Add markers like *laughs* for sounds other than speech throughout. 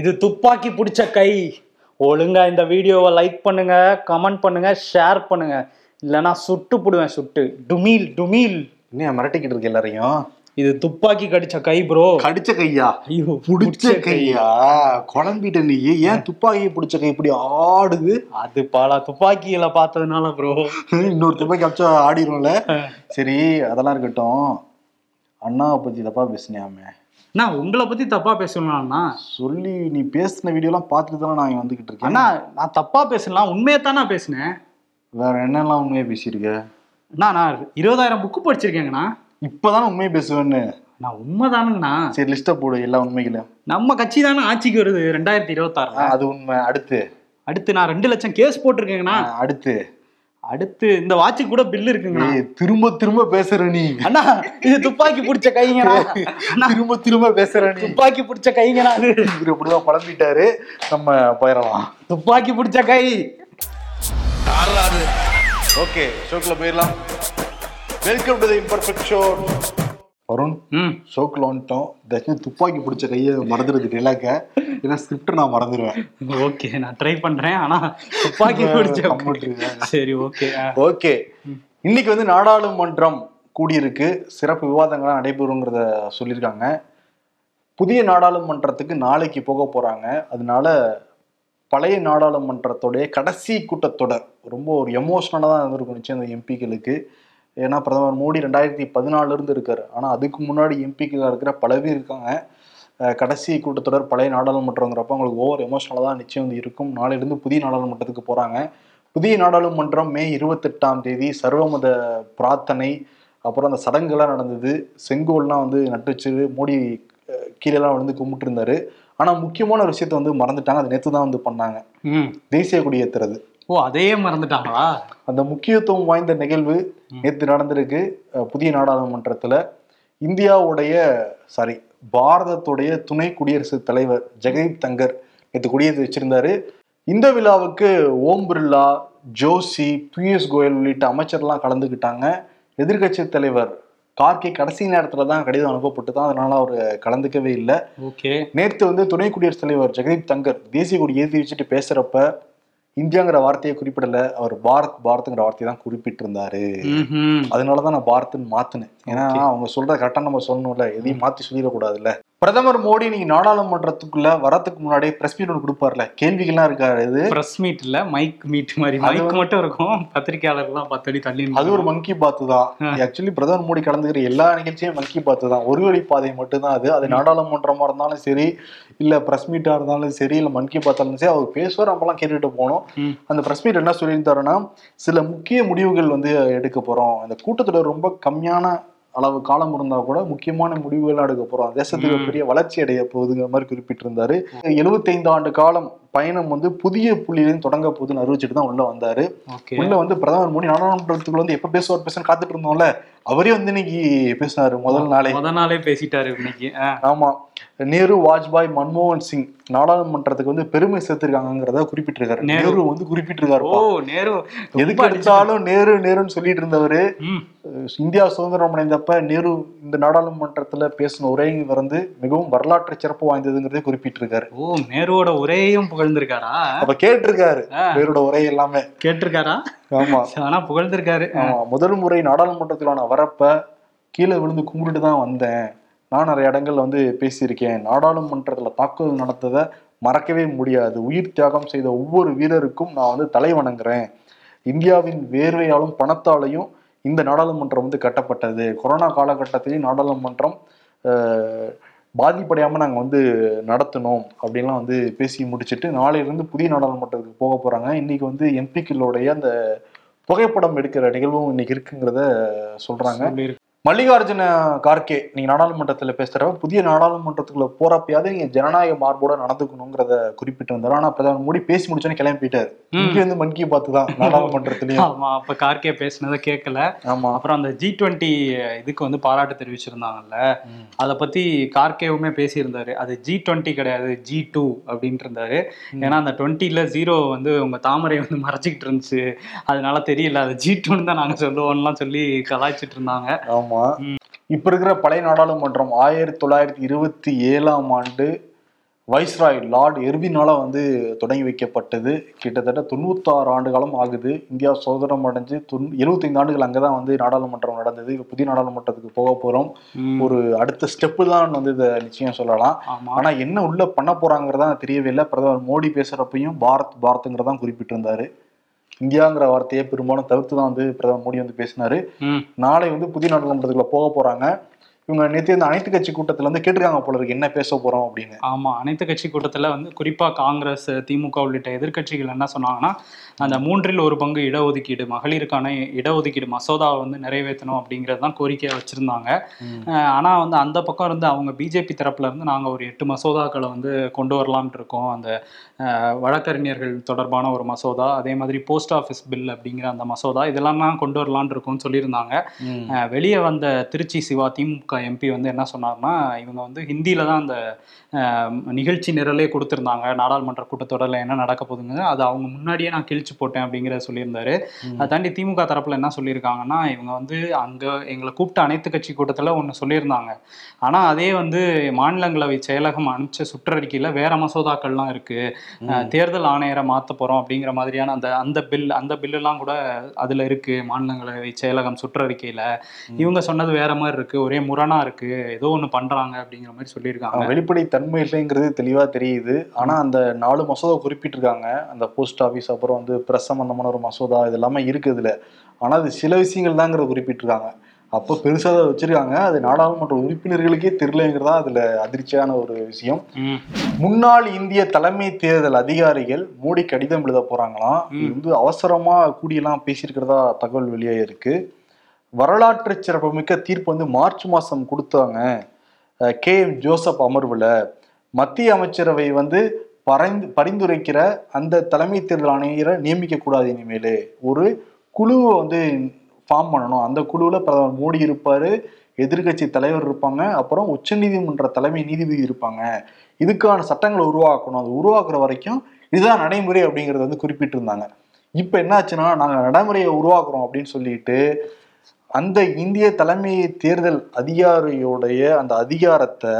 இது துப்பாக்கி பிடிச்ச கை. ஒழுங்கா இந்த வீடியோவை லைக் பண்ணுங்க கமெண்ட் பண்ணுங்க ஷேர் பண்ணுங்க. இல்லைன்னா சுட்டு போடுவேன் சுட்டு. டுமீல் டுமீல். இன்னும் மிரட்டிக்கிட்டு இருக்கு எல்லாரையும்? இது துப்பாக்கி கடிச்ச கை ப்ரோ கடிச்ச கையா? ஐயோ புடிச்ச கையா? குழம்பிட்ட நீ. ஏன் துப்பாக்கியை பிடிச்ச கை இப்படி ஆடுது? அது பல துப்பாக்கிகளை பார்த்ததுனால ப்ரோ *laughs* இன்னொரு துப்பாக்கி அடிச்சா ஆடிரும்ல? சரி அதெல்லாம் இருக்கட்டும். அண்ணாவை பத்தி தப்பா பேசினியாமே. நான் உங்களை பத்தி தப்பா பேசணும்னா சொல்லி நீ பேசின வீடியோலாம் பார்த்துட்டு தானே நான் வந்துகிட்டு இருக்கேன். அண்ணா நான் தப்பா பேசலாம் உண்மையை தானே பேசினேன். வேற என்னெல்லாம் உண்மையை பேசியிருக்க? அண்ணா நான் இருபதாயிரம் புக்கு படிச்சிருக்கேங்கண்ணா இப்பதானே உண்மையை பேசுவேன்னு. நான் உண்மைதானுங்கண்ணா. சரி லிஸ்ட்டை போடு எல்லா உண்மைகளும். நம்ம கட்சி தானே ஆட்சிக்கு வருது ரெண்டாயிரத்தி இருபத்தாறுல. ஆ, அது உண்மை. அடுத்து. அடுத்து நான் ரெண்டு லட்சம் கேஸ் போட்டிருக்கேங்கண்ணா. அடுத்து. அடுத்து இந்த வாட்சுக்கு கூட பில் இருக்குங்கண்ணா. ஏய், திரும்ப திரும்ப பேசுற நீ. அண்ணா இது துப்பாக்கி பிடிச்ச கைங்கண்ணா. அண்ணா திரும்ப திரும்ப பேசுற நீ. துப்பாக்கி பிடிச்ச கைங்கண்ணா. இவரு இப்படிதான் குழம்பிட்டாரு நம்ம போயிடலாம். துப்பாக்கி பிடிச்ச கை. ஓகே ஷோக்குள்ள போயிடலாம். Welcome to the imperfect show Varun ஷோக்குள்ள வந்துட்டோம். தயவுசெய்து துப்பாக்கி பிடிச்ச கையை மறந்துடுது இலக்க ஏன்னா ஸ்கிரிப்ட் நான் மறந்துடுவேன். ஓகே நான் ட்ரை பண்றேன். ஆனா துப்பாக்கி *laughs* பிடிச்ச சரி ஓகே ஓகே இன்னைக்கு வந்து நாடாளுமன்றம் கூடியிருக்கு. சிறப்பு விவாதங்கள்லாம் நடைபெறுங்கிறத சொல்லியிருக்காங்க. புதிய நாடாளுமன்றத்துக்கு நாளைக்கு போக போறாங்க. அதனால பழைய நாடாளுமன்றத்துடைய கடைசி கூட்டத்தொடர் ரொம்ப ஒரு எமோஷனலாக தான் இருந்திருக்கும் நிச்சயம் அந்த எம்பிக்களுக்கு ஏன்னா பிரதமர் மோடி ரெண்டாயிரத்தி பதினாலுல இருந்து இருக்காரு. ஆனால் அதுக்கு முன்னாடி எம்பிக்களாக இருக்கிற பல பேர் இருக்காங்க. கடைசி கூட்டத்தொடர் பழைய நாடாளுமன்றங்கிறப்ப அவங்களுக்கு ஓவர் எமோஷனலாக தான் நிச்சயம் வந்து இருக்கும். நாளையிலிருந்து புதிய நாடாளுமன்றத்துக்கு போகிறாங்க புதிய நாடாளுமன்றம் மே இருபத்தெட்டாம் தேதி சர்வமத பிரார்த்தனை அப்புறம் அந்த சடங்குலாம் நடந்தது. செங்கோல்லாம் வந்து நட்டு வச்சு மோடி அஹ், கீழெல்லாம் வந்து கும்பிட்டு இருந்தாரு ஆனால் முக்கியமான ஒரு விஷயத்த வந்து மறந்துட்டாங்க. அது நேற்று தான் வந்து பண்ணாங்க. தேசிய கொடி ஏத்துறது. ஓ அதையே மறந்துட்டாங்களா? அந்த முக்கியத்துவம் வாய்ந்த நிகழ்வு நேற்று நடந்திருக்கு புதிய நாடாளுமன்றத்துல. இந்தியாவுடைய சாரி பாரதத்துடைய துணை குடியரசுத் தலைவர் ஜெகதீப் தங்கர் நேற்று குடியேற்றி வச்சிருந்தாரு. இந்த விழாவுக்கு ஓம் பிர்லா ஜோஷி பியூஷ் கோயல் உள்ளிட்ட அமைச்சர்லாம் கலந்துக்கிட்டாங்க. எதிர்க்கட்சி தலைவர் கார்கே கடைசி நேரத்துல தான் கடிதம் அனுப்பப்பட்டு தான் அதனால அவர் கலந்துக்கவே இல்லை. ஓகே. நேற்று வந்து துணை குடியரசுத் தலைவர் ஜெகதீப் தங்கர் தேசிய கொடி ஏற்றி வச்சுட்டு பேசுறப்ப இந்தியாங்கிற வார்த்தையை குறிப்பிடல அவர் பாரத் பாரத்ங்கிற வார்த்தையை தான் குறிப்பிட்டிருந்தாரு. அதனாலதான் நான் பாரத்னு மாத்தினேன். ஏன்னா அவங்க சொல்ற கரெக்டா நம்ம சொல்லணும்ல. எதையும் மாத்தி சொல்லிடக்கூடாதுல்ல. பிரதமர் மோடி நீங்க நாடாளுமன்றத்துக்குள்ள வரதுக்கு முன்னாடி பிரஸ் மீட் ஒன்று கொடுப்பார்ல. கேள்விகள்லாம் இருக்காரு இது? பிரஸ் மீட் இல்ல மைக் மீட் மாதிரி. மைக் மட்டும் இருக்கும். பத்திரிக்கையாளர்லாம் பத்தடி தள்ளி அது ஒரு மங்கி பாத்து தான். ஆக்சுவலி பிரதமர் மோடி கலந்துக்கிற எல்லா நிகழ்ச்சியும் மங்கி பாத்து தான். ஒரு வழி பாதை மட்டும்தான் அது. அது நாடாளுமன்றமா இருந்தாலும் சரி இல்ல பிரஸ் மீட்டா இருந்தாலும் சரி இல்ல மன் கி பாத்தா இருந்தாலும் சரி அவர் பேசுவார். நம்மலாம் கேட்டுட்டு போனோம். அந்த பிரஸ் மீட் என்ன சொல்லியிருந்தாருன்னா சில முக்கிய முடிவுகள் வந்து எடுக்க போறோம். அந்த கூட்டத்தொடர் ரொம்ப கம்மியான அளவு காலம் இருந்தா கூட முக்கியமான முடிவுகள் எடுக்க போறோம். தேசத்துக்கு பெரிய வளர்ச்சி அடைய போகுதுங்கிற மாதிரி குறிப்பிட்டிருந்தாரு. 75 ஆண்டு காலம் பயணம் வந்து புதிய புள்ளியிலிருந்து தொடங்க போகுதுன்னு அறிவிச்சுட்டு தான் உள்ள வந்தாரு. உள்ள வந்து பிரதமர் மோடி நாடாளுமன்றத்துக்குள்ள வந்து எப்ப பேசுவார் பேசணும் காத்துட்டு இருந்தோம்ல அவரே வந்து இன்னைக்கு பேசினாரு முதல் நாளே. முத நாளே பேசிட்டாரு இன்னைக்கு. ஆமா. நேரு வாஜ்பாய் மன்மோகன் சிங் நாடாளுமன்றத்துக்கு வந்து பெருமை சேர்த்திருக்காங்கிறத குறிப்பிட்டிருக்காரு. நேரு. வந்து குறிப்பிட்டிருக்காரு ஓ நேரு. எதுக்கு எடுத்தாலும் நேரு நேருன்னு சொல்லிட்டு இருந்தவரு. இந்தியா சுதந்திரம் அடைந்தப்ப நேரு இந்த நாடாளுமன்றத்துல பேசின உரை வந்து மிகவும் வரலாற்று சிறப்பு வாய்ந்ததுங்கிறதை குறிப்பிட்டிருக்காரு. ஓ நேருவோட உரையையும் புகழ்ந்திருக்காரா? அப்ப கேட்டிருக்காரு ஆ. நேருட உரை எல்லாமே. கேட்டிருக்காரா? ஆமா. *laughs* ஆனா புகழ்ந்திருக்காரு. ஆமா. முதல் முறை நாடாளுமன்றத்துல நான் வரப்ப கீழே விழுந்து கும்பிட்டுட்டு தான் வந்தேன். நான் நிறைய இடங்கள்ல வந்து பேசியிருக்கேன். நாடாளுமன்றத்துல தாக்குதல் நடத்ததை மறக்கவே முடியாது. உயிர் தியாகம் செய்த ஒவ்வொரு வீரருக்கும் நான் வந்து தலை வணங்குறேன். இந்தியாவின் வேர்வையாலும் பணத்தாலையும் இந்த நாடாளுமன்றம் வந்து கட்டப்பட்டது. கொரோனா காலகட்டத்திலேயும் நாடாளுமன்றம் பாதிப்படையாமல் நாங்கள் வந்து நடத்தணும் அப்படின்லாம் வந்து பேசி முடிச்சிட்டு நாளையிலேருந்து புதிய நாடாளுமன்றத்துக்கு போக போகிறாங்க இன்றைக்கி வந்து எம்பிக்களுடைய அந்த புகைப்படம் எடுக்கிற நிகழ்வும் இன்னைக்கு இருக்குங்கிறத சொல்றாங்க. மல்லிகார்ஜுன கார்கே நீங்க நாடாளுமன்றத்துல பேசுறப்ப புதிய நாடாளுமன்றத்துக்குள்ள போறப்பயாவது நீங்க ஜனநாயக மார்போட நடந்துக்கணுங்கிறத குறிப்பிட்டு வந்தாரு. ஆனா பிரதமர் மோடி பேசி முடிச்சோன்னே கிளம்பி போயிட்டாரு. இங்க வந்து மன் கி பாத் தான் நாடாளுமன்றத்திலயும் ஆமா அப்ப கார்கே பேசினதை கேட்கல ஆமா. அப்புறம் அந்த ஜி டுவெண்ட்டி இதுக்கு வந்து பாராட்டு தெரிவிச்சிருந்தாங்கல்ல. அதை பத்தி கார்கேவுமே பேசியிருந்தாரு. அது ஜி டுவெண்ட்டி கிடையாது ஜி டூ அப்படின்ட்டு இருந்தாரு ஏன்னா அந்த டுவெண்ட்டில ஜீரோ வந்து உங்க தாமரை வந்து மறைச்சிக்கிட்டு இருந்துச்சு. அதனால தெரியல அது ஜி டூன்னு தான் நாங்க சொல்லுவோம்லாம் சொல்லி கலாய்ச்சிட்டு இருந்தாங்க. ஆமா. இப்ப இருக்கிற பழைய நாடாளுமன்றம் ஆயிரத்தி தொள்ளாயிரத்தி இருபத்தி ஏழாம் ஆண்டு வைஸ்ராய் லார்ட் எர்வினால வந்து தொடங்கி வைக்கப்பட்டது. கிட்டத்தட்ட தொண்ணூத்தாறு ஆண்டு காலம் ஆகுது. இந்தியா சுதந்திரம் அடைஞ்சு தொன் எழுபத்தைந்து ஆண்டுகள் அங்கதான் வந்து நாடாளுமன்றம் நடந்தது. இப்ப புதிய நாடாளுமன்றத்துக்கு போக போறோம். ம், ஒரு அடுத்த ஸ்டெப்பு தான் வந்து இதை நிச்சயம் சொல்லலாம். ஆமா. ஆனா என்ன உள்ள பண்ண போறாங்கிறதா தெரியவே இல்லை. பிரதமர் மோடி பேசுறப்பையும் பாரத் பாரத்ங்கிறதான் குறிப்பிட்டிருந்தாரு. இந்தியாங்கிற வார்த்தையை பெரும்பாலும் தவிர்த்து தான் வந்து பிரதமர் மோடி வந்து பேசினாரு. நாளை வந்து புதிய நாடாளுமன்றத்துக்குள்ள போக போறாங்க. இவங்க நேற்று இந்த அனைத்து கட்சி கூட்டத்துல வந்து கேட்டிருக்காங்க போல இருக்கு. என்ன பேச போறோம் அப்படின்னு. ஆமா அனைத்து கட்சி கூட்டத்துல வந்து குறிப்பா காங்கிரஸ் திமுக உள்ளிட்ட எதிர்க்கட்சிகள் என்ன சொன்னாங்கன்னா அந்த மூன்றில் ஒரு பங்கு இடஒதுக்கீடு மகளிருக்கான இடஒதுக்கீடு மசோதாவை வந்து நிறைவேற்றணும் அப்படிங்கிறது தான் கோரிக்கையா வச்சிருந்தாங்க. அஹ் ஆனா வந்து அந்த பக்கம் இருந்து அவங்க பிஜேபி தரப்புல இருந்து நாங்க ஒரு எட்டு மசோதாக்களை வந்து கொண்டு வரலாம்னு இருக்கோம். அந்த வழக்கறிஞர்கள் தொடர்பான ஒரு மசோதா அதே மாதிரி போஸ்ட் ஆஃபீஸ் பில் அப்படிங்கிற அந்த மசோதா இதெல்லாம் தான் கொண்டு வரலாம்னு இருக்கோம்னு சொல்லியிருந்தாங்க. வெளியே வந்த திருச்சி சிவா திமுக எம்பி வந்து என்ன சொன்னார்னா இவங்க வந்து ஹிந்தியில தான் அந்த நிகழ்ச்சி நிரலே கொடுத்துருந்தாங்க. நாடாளுமன்ற கூட்டத்தொடரில் என்ன நடக்க போகுதுங்க அது அவங்க முன்னாடியே நான் கிழிச்சு போட்டேன் அப்படிங்கிறத சொல்லியிருந்தாரு. அதை தாண்டி திமுக தரப்புல என்ன சொல்லியிருக்காங்கன்னா இவங்க வந்து அங்க எங்களை கூப்பிட்ட அனைத்து கட்சி கூட்டத்துல ஒன்று சொல்லியிருந்தாங்க. ஆனா அதே வந்து மாநிலங்களவை செயலகம் அனுப்பிச்ச சுற்றறிக்கையில வேற மசோதாக்கள்லாம் இருக்கு. அஹ், தேர்தல் ஆணையரை மாத்த போறோம் அப்படிங்கிற மாதிரியான அந்த அந்த பில் அந்த பில்லெல்லாம் கூட அதுல இருக்கு மாநிலங்களவை செயலகம் சுற்றறிக்கையில. இவங்க சொன்னது வேற மாதிரி இருக்கு. ஒரே முரணா இருக்கு. ஏதோ ஒண்ணு பண்றாங்க அப்படிங்கிற மாதிரி சொல்லியிருக்காங்க. வெளிப்படை தன்மை இல்லைங்கிறது தெளிவா தெரியுது. ஆனா அந்த நாலு மசோதா குறிப்பிட்டிருக்காங்க. அந்த போஸ்ட் ஆபீஸ் அப்புறம் வந்து பிரஸ் சம்பந்தமான ஒரு மசோதா இது எல்லாமே இருக்கு இதுல. ஆனா அது சில விஷயங்கள் தாங்கிறத குறிப்பிட்டிருக்காங்க. அப்போ பெருசா அதை வச்சிருக்காங்க. அது நாடாளுமன்ற உறுப்பினர்களுக்கே தெரியலங்கிறதா அதுல அதிர்ச்சியான ஒரு விஷயம். முன்னாள் இந்திய தலைமை தேர்தல் அதிகாரிகள் மோடி கடிதம் எழுத போறாங்களாம். இது வந்து அவசரமா கூடியெல்லாம் பேசியிருக்கிறதா தகவல் வெளியே இருக்கு வரலாற்று சிறப்புமிக்க தீர்ப்பு வந்து மார்ச் மாசம் கொடுத்தாங்க. கே. எம். ஜோசப் அமர்வில் மத்திய அமைச்சரவை வந்து பரைந்து பரிந்துரைக்கிற அந்த தலைமை தேர்தல் ஆணையரை நியமிக்க கூடாது இனிமேல். ஒரு குழுவை வந்து ஃபார்ம் பண்ணணும். அந்த குழுவில் பிரதமர் மோடி இருப்பார் எதிர்க்கட்சி தலைவர் இருப்பாங்க அப்புறம் உச்சநீதிமன்ற தலைமை நீதிபதி இருப்பாங்க. இதுக்கான சட்டங்களை உருவாக்கணும். அது உருவாக்குற வரைக்கும் இதுதான் நடைமுறை அப்படிங்கிறத வந்து குறிப்பிட்டிருந்தாங்க. இப்போ என்னாச்சுன்னா நாங்கள் நடைமுறையை உருவாக்குறோம் அப்படின்னு சொல்லிட்டு அந்த இந்திய தலைமை தேர்தல் அதிகாரியோடைய அந்த அதிகாரத்தை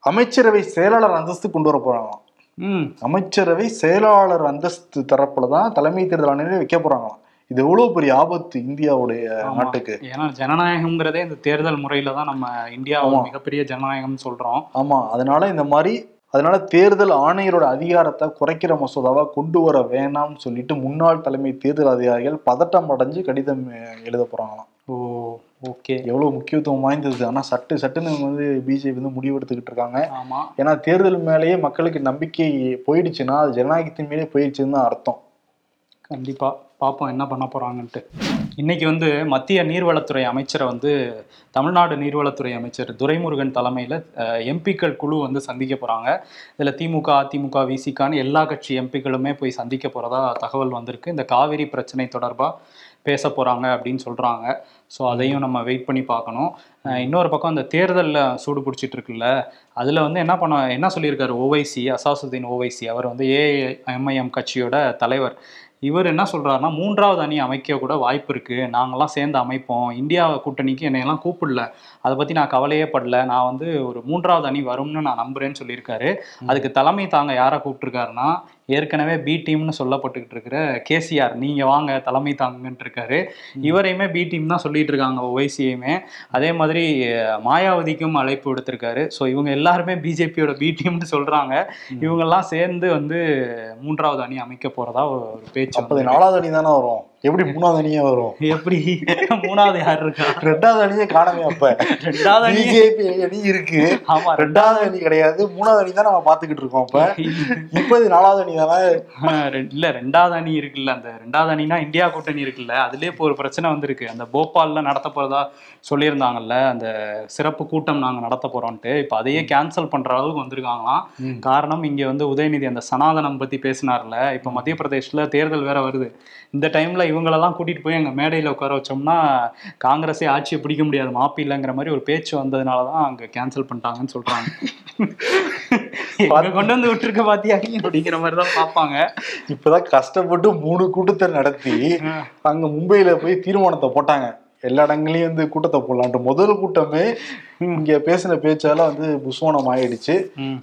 அமைச்சரவை செயலாளர் அந்தஸ்து கொண்டு வர போறாங்களாம். ம். அமைச்சரவை செயலாளர் அந்தஸ்து தரப்புல தான் தலைமை தேர்தல் ஆணையரை வைக்க போறாங்களாம். இது எவ்வளவு பெரிய ஆபத்து இந்தியாவுடைய. நாட்டுக்கு. ஏன்னா ஜனநாயகம்ங்கிறதே இந்த தேர்தல் முறையில தான் நம்ம இந்தியா ஒரு மிகப்பெரிய ஜனநாயகம்னு சொல்றோம். ஆமா. அதனால இந்த மாதிரி அதனால தேர்தல் ஆணையரோட அதிகாரத்தை குறைக்கிற மசோதாவா கொண்டு வர வேணாம்னு சொல்லிட்டு முன்னாள் தலைமை தேர்தல் அதிகாரிகள் பதட்டம் அடைஞ்சு கடிதம் எழுத போறாங்களாம். Oh okay. எவ்வளவு முக்கியத்துவம் வாய்ந்தது? ஆனா சட்டு சட்டுன்னு வந்து பிஜேபி வந்து முடிவெடுத்துக்கிட்டு இருக்காங்க. ஆமா. ஏன்னா தேர்தல் மேலேயே மக்களுக்கு நம்பிக்கை போயிடுச்சுன்னா அது ஜனநாயகத்தின் மேலே போயிடுச்சுன்னு தான் அர்த்தம். கண்டிப்பா. பார்ப்போம் என்ன பண்ண போறாங்கன்ட்டு. இன்னைக்கு வந்து மத்திய நீர்வளத்துறை அமைச்சரை வந்து தமிழ்நாடு நீர்வளத்துறை அமைச்சர் துரைமுருகன் தலைமையில் எம்பிக்கள் குழு வந்து சந்திக்க போகிறாங்க இதில் திமுக அதிமுக விசிகான்னு எல்லா கட்சி எம்பிக்களுமே போய் சந்திக்க போகிறதா தகவல் வந்திருக்கு. இந்த காவிரி பிரச்சனை தொடர்பாக பேச போகிறாங்க அப்படின்னு சொல்கிறாங்க ஸோ அதையும் நம்ம வெயிட் பண்ணி பார்க்கணும். இன்னொரு பக்கம் அந்த தேர்தலில் சூடு பிடிச்சிட்டு இருக்குல்ல அதில் வந்து என்ன பண்ண என்ன சொல்லியிருக்காரு ஓவைசி அசாசுதீன் ஓவைசி அவர் வந்து ஏஐஎம்ஐஎம் கட்சியோட தலைவர். இவர் என்ன சொல்றாருன்னா மூன்றாவது அணி அமைக்க கூட வாய்ப்பு இருக்கு. நாங்கெல்லாம் சேர்ந்து அமைப்போம். இந்தியா கூட்டணிக்கு என்னையெல்லாம் கூப்பிடல. அதை பத்தி நான் கவலையே படல. நான் வந்து ஒரு மூன்றாவது அணி வரும்னு நான் நம்புறேன்னு சொல்லியிருக்காரு. அதுக்கு தலைமை தாங்க யாரை கூப்பிட்டுருக்காருன்னா ஏற்கனவே பி டீம்னு சொல்லப்பட்டுக்கிட்டு இருக்கிற கேசிஆர் நீங்க வாங்க தலைமை தாங்கன்ட்டு இருக்காரு இவரையுமே பி டீம் தான் சொல்லிட்டு இருக்காங்க ஒய்சியுமே அதே மாதிரி மாயாவதிக்கும் அழைப்பு விடுத்திருக்காரு. ஸோ இவங்க எல்லாருமே பிஜேபியோட பி டீம்னு சொல்றாங்க. இவங்கெல்லாம் சேர்ந்து வந்து மூன்றாவது அணி அமைக்க போறதா ஒரு பேச்சு நாலாவது அணி தானே வரும்? எப்படி மூணாவது அணியே வரும்? எப்படி மூணாவது யார் இருக்கா? ரெண்டாவது அணியே காணவே அப்ப. ரெண்டாவது அணி பிஜேபி அணி இருக்கு. ஆமா ரெண்டாவது அணி கிடையாது. மூணாவது அணி தான் நம்ம பாத்துக்கிட்டு இருக்கோம் இப்ப இப்ப இது நாலாவது அணி தானே? இல்ல ரெண்டாவது அணி இருக்குல்ல. அந்த ரெண்டாவது அணினா இந்தியா கூட்டணி இருக்குல்ல. அதுலயே இப்போ ஒரு பிரச்சனை வந்திருக்கு. அந்த போபால்ல நடத்த போறதா சொல்லியிருந்தாங்கல்ல. அந்த சிறப்பு கூட்டம் நாங்க நடத்த போறோம்ட்டு இப்போ அதையே கேன்சல் பண்ற அளவுக்கு வந்திருக்காங்களாம். காரணம் இங்க வந்து உதயநிதி அந்த சனாதனம் பத்தி பேசினார்ல. இப்போ மத்திய பிரதேஷ்ல தேர்தல் வேற வருது. இந்த டைம்ல இவங்களெல்லாம் கூட்டிட்டு போய் எங்க மேடையில உட்கார வச்சோம்னா காங்கிரஸே ஆட்சியை பிடிக்க முடியாது மாப்பி இல்லைங்கிற மாதிரி ஒரு பேச்சு வந்ததுனால தான் அங்க கேன்சல் பண்ணிட்டாங்கன்னு சொல்றாங்க. *laughs* எங்க கொண்டு வந்து விட்டுருக்க பாத்தியா? அப்படிங்கிற மாதிரி தான் பார்ப்பாங்க. இப்பதான் கஷ்டப்பட்டு மூணு கூட்டத்தை நடத்தி அங்க மும்பையில போய் தீர்மானத்தை போட்டாங்க. எல்லா இடங்களையும் வந்து கூட்டத்தை போடலான்ட்டு. முதல் கூட்டமே இங்க பேசின பேச்சால வந்து புஸ்வானம் ஆயிடுச்சு.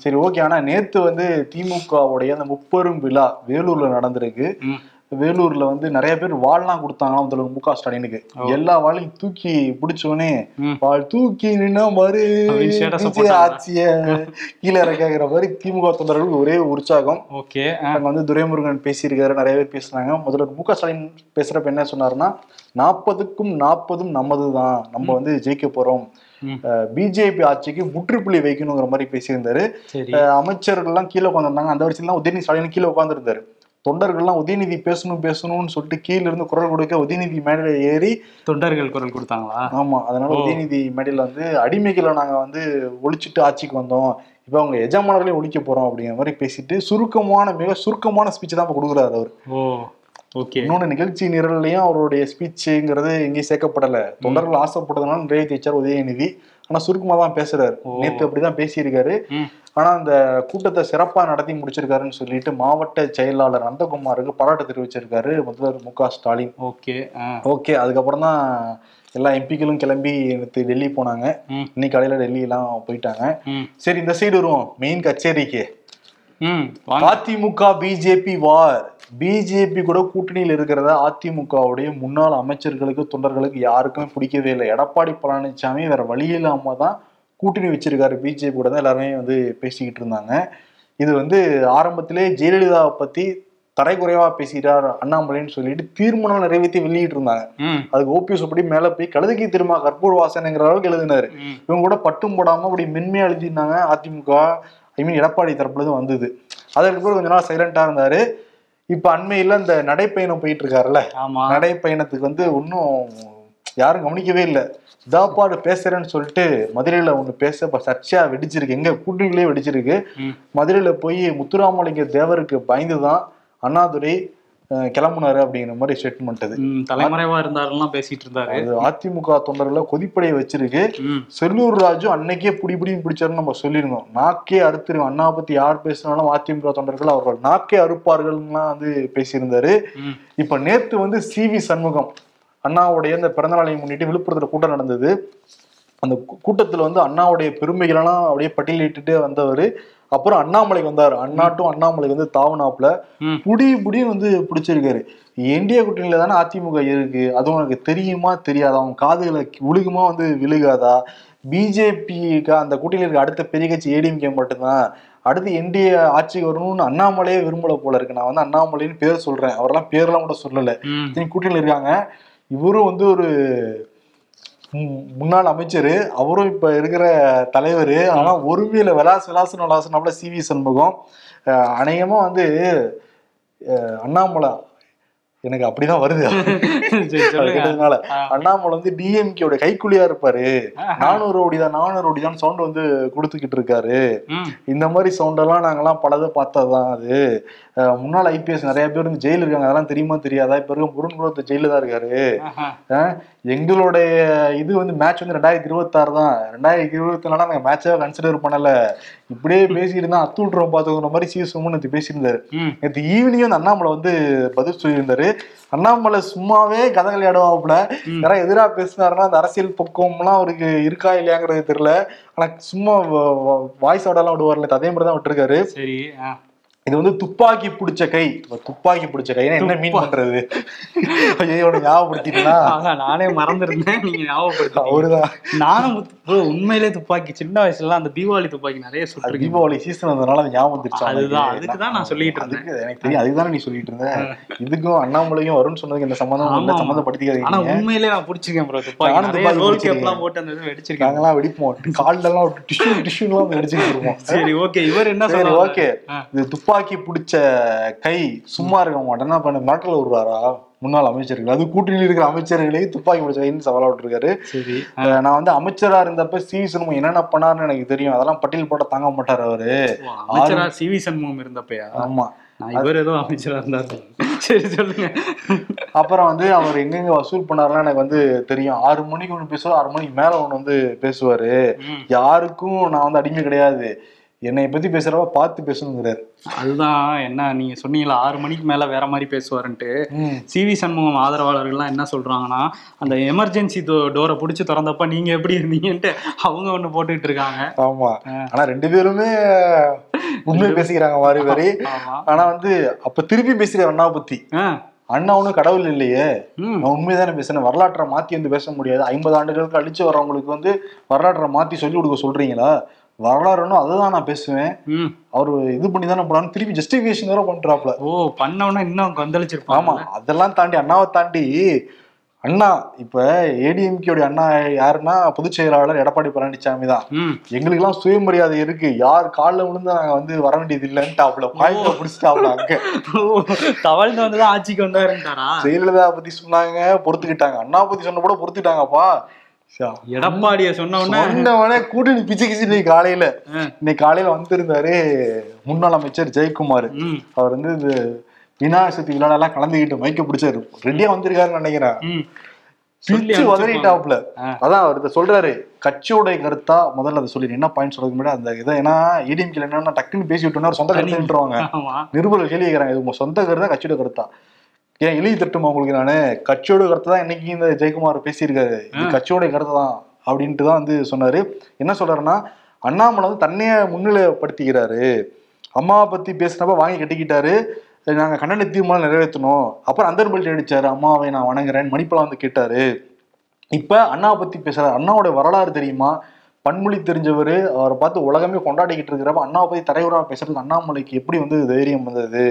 சரி ஓகே. ஆனா நேத்து வந்து திமுகவுடைய அந்த முப்பெரும் விழா வேலூர்ல நடந்திருக்கு. வேலூர்ல வந்து நிறைய பேர் வாள்லாம் கொடுத்தாங்களாம் முதல்வர் மு க ஸ்டாலினுக்கு. எல்லா வாளையும் தூக்கி பிடிச்சோடனே. வாள் தூக்கி நின்னா மாதிரி. ஆட்சிய கீழே இறக்காங்கிற மாதிரி திமுக தொண்டர்களுக்கு ஒரே உற்சாகம். ஓகே அங்க வந்து துரைமுருகன் பேசியிருக்காரு நிறைய பேர் பேசுனாங்க. முதல்வர் மு க ஸ்டாலின் பேசுறப்ப என்ன சொன்னாருன்னா நாற்பதுக்கும் நாற்பதும் நமது தான் நம்ம வந்து ஜெயிக்க போறோம். பிஜேபி ஆட்சிக்கு முற்றுப்புள்ளி வைக்கணுங்கிற மாதிரி பேசியிருந்தாரு. அமைச்சர்கள்லாம் கீழே உட்காந்துருந்தாங்க அந்த வரிசையெல்லாம் உதயநிதி ஸ்டாலின் கீழே உட்காந்துருந்தாரு தொண்டர்கள்லாம் உதயநிதி பேசணும் பேசணும்னு சொல்லிட்டு கீழ இருந்து குரல் கொடுக்க உதயநிதி மேடையில ஏறி தொண்டர்கள் குரல் கொடுத்தாங்களா? ஆமா அதனால. உதயநிதி மேடையில வந்து அடிமைகளை நாங்க வந்து ஒழிச்சிட்டு ஆட்சிக்கு வந்தோம். இப்ப அவங்க எஜமானர்களையும் ஒழிக்க போறோம் அப்படிங்கிற மாதிரி பேசிட்டு சுருக்கமான மிக சுருக்கமான ஸ்பீச் தான் இப்ப கொடுக்குறாரு அவர். ஓகே இன்னொன்னு நிகழ்ச்சி நிரல்லையும் அவருடைய ஸ்பீச்சுங்கிறது எங்கேயும் சேர்க்கப்படல. தொண்டர்கள் ஆசைப்பட்டதுனால நிறைவேற்றி வச்சார் உதயநிதி. ஆனா சுருக்கமா தான் பேசுறாரு. நேத்து அப்படிதான் பேசியிருக்காரு. ஆனா அந்த கூட்டத்தை சிறப்பா நடத்தி முடிச்சிருக்காருன்னு சொல்லிட்டு மாவட்ட செயலாளர் நந்தகுமாருக்கு பாராட்டு தெரிவிச்சிருக்காரு முதல்வர் மு க ஸ்டாலின். ஓகே ஓகே அதுக்கப்புறம் தான் எல்லா எம்பிக்களும் கிளம்பி டெல்லி போனாங்க. இன்னைக்கு காலையில டெல்லி எல்லாம் போயிட்டாங்க சரி இந்த சைடு வருவோம். மெயின் கச்சேரிக்கு. அதிமுக பிஜேபி வார் பிஜேபி கூட கூட்டணியில் இருக்கிறத அதிமுகவுடைய முன்னாள் அமைச்சர்களுக்கு தொண்டர்களுக்கு யாருக்குமே பிடிக்கவே இல்லை. எடப்பாடி பழனிசாமி வேற வழி இல்லாம தான் கூட்டணி வச்சிருக்காரு பிஜேபி கூட தான் எல்லாருமே வந்து பேசிக்கிட்டு இருந்தாங்க. இது வந்து ஆரம்பத்திலே ஜெயலலிதாவை பத்தி தரைக்குறைவா பேசிட்டார் அண்ணாமலைன்னு சொல்லிட்டு தீர்மானம் நிறைவேற்றி வெளியிட்டு இருந்தாங்க. அதுக்கு ஓபிஎஸ் அப்படி மேல போய் கழுதைக்கு திரும்ப கற்பூர் வாசனைங்கிற அளவுக்கு எழுதினாரு. இவங்க கூட பட்டும் போடாம அப்படி மென்மையா எழுதியிருந்தாங்க அதிமுக. ஐ மீன் எடப்பாடி தரப்புல வந்தது. அதற்கு பிறகு கொஞ்ச நாள் சைலண்டா இருந்தாரு. இப்ப அண்மையில இந்த நடைப்பயணம் போயிட்டு இருக்காருல்ல நடைப்பயணத்துக்கு வந்து ஒன்றும் யாரும் கவனிக்கவே இல்லை. இதாப்பாடு பேசுறேன்னு சொல்லிட்டு மதுரையில ஒண்ணு பேச இப்ப சர்ச்சையா வெடிச்சிருக்கு. எங்க கூட்டணியிலே வெடிச்சிருக்கு. மதுரையில போய் முத்துராமலிங்க தேவருக்கு பயந்துதான் அண்ணாதுரை கிளம்புனாரு அப்படிங்கிற மாதிரி ஸ்டேட்மெண்ட் அது. தலைமறைவா இருந்தாருலாம் பேசிட்டு இருந்தாரு. அது அதிமுக தொண்டர்களை கொதிப்படைய வச்சிருக்கு. செல்லூர் ராஜு அன்னைக்கே புடி புடின்னு பிடிச்சாருன்னு நம்ம சொல்லியிருந்தோம். நாக்கே அறுத்துரும் அண்ணா பத்தி யார் பேசினாலும் அதிமுக தொண்டர்கள் அவர்கள் நாக்கே அறுப்பார்கள்லாம் வந்து பேசியிருந்தாரு. இப்ப நேத்து வந்து சி வி சண்முகம் அண்ணாவுடைய இந்த பிறந்தநாளை முன்னிட்டு விழுப்புரத்துல கூட்டம் நடந்தது. அந்த கூட்டத்துல வந்து அண்ணாவுடைய பெருமைகளெல்லாம் அப்படியே பட்டியலிட்டுட்டே வந்தவர். அப்புறம் அண்ணாமலைக்கு வந்தார். அண்ணாட்டும் அண்ணாமலைக்கு வந்து தாவுனாப்புல. புடி புடின்னு வந்து பிடிச்சிருக்காரு. என்டிஏ கூட்டணியில தானே அதிமுக இருக்கு. அது உனக்கு தெரியுமா தெரியாதா? அவன் காதுகளை விழுகுமா வந்து விழுகாதா? பிஜேபிக்கு அந்த கூட்டணியில் இருக்க அடுத்த பெரிய கட்சி ஏடிஎம்கே மட்டும்தான். அடுத்து என்டிஏ ஆட்சிக்கு வரணும்னு அண்ணாமலையே விரும்பல போல இருக்கு. நான் வந்து அண்ணாமலைன்னு பேர் சொல்றேன். அவரெல்லாம் பேர்லாம் கூட சொல்லல. கூட்டணியில் இருக்காங்க. இவரும் வந்து ஒரு முன்னாள் அமைச்சர் அவரும் இப்ப இருக்கிற தலைவர் ஆனா ஒருமையில விலாஸ் விலாசம் விலாசம்னால சி வி சண்முகம் அஹ் அநேகமா வந்து அண்ணாமலை எனக்கு அப்படிதான் வருது. *laughs* கேட்டதுனால. அண்ணாமலை வந்து டிஎம்கேயோட கைக்குலியா இருப்பாரு. நானூறு ஓடிதான் நானூறு ஓடிதான் சவுண்ட் வந்து கொடுத்துக்கிட்டு இருக்காரு. இந்த மாதிரி சவுண்டெல்லாம் நாங்கெல்லாம் பலதை பார்த்ததுதான் அது. முன்னாள் ஐபிஎஸ் நிறைய பேர் வந்து ஜெயில இருக்காங்க. அதெல்லாம் தெரியுமா தெரியாதா? இப்ப இருக்க முருகன் குலத்து ஜெயில தான் இருக்காரு. எங்களுடைய இது வந்து மேட்ச் வந்து ரெண்டாயிரத்தி இருபத்தாறு தான். ரெண்டாயிரத்தி இருபத்தி நாலா நாங்க மேட்சாவே கன்சிடர் பண்ணல. இப்படியே பேசிட்டு இருந்தா அத்து விட்டுறோம் பாத்துக்கிற மாதிரி சி சும்மா நேற்று பேசியிருந்தாரு. நேற்று ஈவினிங் வந்து அண்ணாமலை வந்து பதில் சொல்லியிருந்தாரு. அண்ணாமலை சும்மாவே கதை விளையாடுவாப்புல. யாராவது எதிரா பேசினாருன்னா அந்த அரசியல் பக்குவம்லாம் அவருக்கு இருக்கா இல்லையாங்கிறது தெரியல. ஆனா சும்மா வாய்ஸ் எல்லாம் விடுவார்ல அதே மாதிரி தான் விட்டுருக்காரு. சரி இது வந்து துப்பாக்கி பிடிச்ச கை. துப்பாக்கி பிடிச்ச கைனா என்ன மீன் பண்றது? ஐயோ ஞாபகப்படுத்திட்டா நானே மறந்துருந்தேன். நீங்க ஞாபகப்படுத்தி அவருதான். நானும் உண்மையிலே துப்பாக்கி சின்ன வயசுல அந்த தீபாவளி துப்பாக்கி நிறைய சுட்டிருக்கேன். தீபாவளி சீசன் வந்ததுனால அது ஞாபகம் வந்துருச்சு அதுதான், அவனுக்கு. அதுக்கு தான் நான் சொல்லிட்டு இருந்தேன். எனக்கு தெரியும். அதுக்கு நீ சொல்லிட்டு இருந்த. இதுக்கும் அண்ணாமலையும் வரும்னு சொன்னதுக்கு இந்த சம்மந்தம் இல்ல ஆமா, ஆமா. ஆனா சம்மந்தப்படுத்திக்காதீங்க உண்மையிலே நான் புடிச்சிருக்கேன் ப்ரோ துப்பாக்கி. ரோல். கேப்லாம் போட்டு அந்த இது வெடிச்சிருக்கேன். நாங்கெல்லாம் வெடிப்போம். கால்லெல்லாம் டிஷ்யூ டிஷ்யூலாம் வெடிச்சுட்டு இருப்போம் சரி ஓகே இவர் என்ன சரி சொல்றாரு ஓகே. இது துப்பாக்கி பிடிச்ச கை சும்மா இருக்க மாட்டேன். என்ன பண்ண நாட்டில் விடுறாரா? முன்னாள் அமைச்சர்கள். அது கூட்டணியில் இருக்கிற அமைச்சர்களே துப்பாக்கி பிடிச்ச கைன்னு சவாலா விட்டுருக்காரு. சரி நான் வந்து அமைச்சரா இருந்தப்ப சி வி சண்முகம் என்னென்ன பண்ணாருன்னு எனக்கு தெரியும். அதெல்லாம் பட்டியல் போட்ட தாங்க மாட்டாரு அவரு. அமைச்சரா சி வி சண்முகம் இருந்தப்பயா? ஆமா. இவர் ஏதோ அமைச்சரா இருந்தாரு. சரி சொல்லுங்க. அப்புறம் வந்து அவர் எங்கெங்க வசூல் பண்ணாருலாம் எனக்கு வந்து தெரியும். ஆறு மணிக்கு ஒன்று பேசுவார் ஆறு மணிக்கு மேல ஒன்று வந்து பேசுவாரு. யாருக்கும் நான் வந்து அடிமை கிடையாது. என்னை பத்தி பேசுறவ பார்த்து பேசணுங்கிறாரு. அதுதான் என்ன நீங்க சொன்னீங்களா ஆறு மணிக்கு மேல வேற மாதிரி பேசுவாருன்ட்டு. சிவி சண்முகம் ஆதரவாளர்கள்லாம் என்ன சொல்றாங்கன்னா அந்த எமர்ஜென்சி டோரை புடிச்சு திறந்தப்ப நீங்க எப்படி இருந்தீங்கன்ட்டு அவங்க ஒண்ணு போட்டுக்கிட்டு இருக்காங்க. ஆமா. ஆனா ரெண்டு பேருமே உண்மை பேசிக்கிறாங்க மாறி மாறி. ஆனா வந்து அப்ப திருப்பி பேசுற அண்ணாவை பத்தி. அண்ணா ஒண்ணும் கடவுள் இல்லையே. நான் உண்மைதானே பேசுறேன். வரலாற்றை மாத்தி வந்து பேச முடியாது. ஐம்பது ஆண்டுகளுக்கு அழிச்சு வர்றவங்களுக்கு வந்து வரலாற்றை மாத்தி சொல்லி கொடுக்க சொல்றீங்களா? வரலாறுன்னு அதுதான் நான் பேசுவேன். அவர் இது பண்ணி தானே போனான்னு திருப்பி ஜஸ்டிபிகேஷன் வேற பண்றாப்ல ஓ பண்ணவன இன்னும் கொந்தளிச்சிருப்பாங்க ஆமா அதெல்லாம் தாண்டி அண்ணாவை தாண்டி அண்ணா இப்ப ஏடிஎம்கேடைய அண்ணா யாருன்னா பொதுச் செயலாளர் எடப்பாடி பழனிசாமி தான். ம். எங்களுக்கெல்லாம் சுயமரியாதை இருக்கு. யார் காலில் விழுந்து நாங்க வந்து வர வேண்டியது இல்லைன்ட்டாப்ல பாயிண்ட பிடிச்சிட்டாப்ல அங்க. தவழ்ந்து வந்துதான் ஆட்சிக்கு வந்தாருன்ட்டாரா? ஜெயலலிதா பத்தி சொன்னாங்க பொறுத்துக்கிட்டாங்க. அண்ணா பத்தி சொன்ன கூட பொறுத்துக்கிட்டாங்கப்பா. எடப்பாடிய சொன்ன உடனே சொன்னவனே கூட்டணி பிச்சு கிச்சு இன்னைக்கு காலையில. இன்னைக்கு காலையில வந்திருந்தாரு முன்னாள் அமைச்சர் ஜெயக்குமார். அவர் வந்து இந்த விநாயகர் சதுர்த்தி விழால எல்லாம் கலந்துக்கிட்டு மைக்க பிடிச்சாரு. ரெடியா வந்திருக்காருன்னு நினைக்கிறேன். பிச்சு உதறிட்டாப்ல. அதான் அவர் சொல்றாரு. கட்சியோட கருத்தா முதல்ல அதை சொல்லி என்ன பாயிண்ட் சொல்றதுக்கு முன்னாடி அந்த இதை ஏன்னா ஏடிஎம்கேல என்னன்னா டக்குன்னு பேசி விட்டோம்னா சொந்த கருத்துன்றாங்க ஆமா. நிருபர்கள் கேள்வி கேட்கறாங்க. இது உங்க சொந்த கருத்தா கட்சியோட கருத்தா? ஏன் எழுதி தட்டுமா உங்களுக்கு நானு? கட்சியோட கருத்து தான் இன்னைக்கு இந்த ஜெயக்குமார் பேசியிருக்காரு. இது கட்சியோட கருத்து தான் அப்படின்ட்டு தான் வந்து சொன்னாரு. என்ன சொல்றாருன்னா அண்ணாமலை வந்து தன்னையே முன்னிலைப்படுத்திக்கிறாரு. அம்மாவை பத்தி பேசினப்ப வாங்கி கட்டிக்கிட்டாரு. நாங்க கண்டன தீர்மானம் நிறைவேற்றணும். அப்புறம் அந்தர் பெல்ட் அடிச்சாரு. அம்மாவை நான் வணங்குறேன் மணிப்பெல்லாம் வந்து கேட்டாரு. இப்ப அண்ணாவை பத்தி பேசுறாரு. அண்ணாவோட வரலாறு தெரியுமா? பன்மொழி தெரிஞ்சவர் அவரை பார்த்து உலகமே கொண்டாடிக்கிட்டு இருக்கிறப்ப அண்ணாவை பத்தி தலைவராக பேசுறது அண்ணாமலைக்கு எப்படி வந்து தைரியம் வந்தது?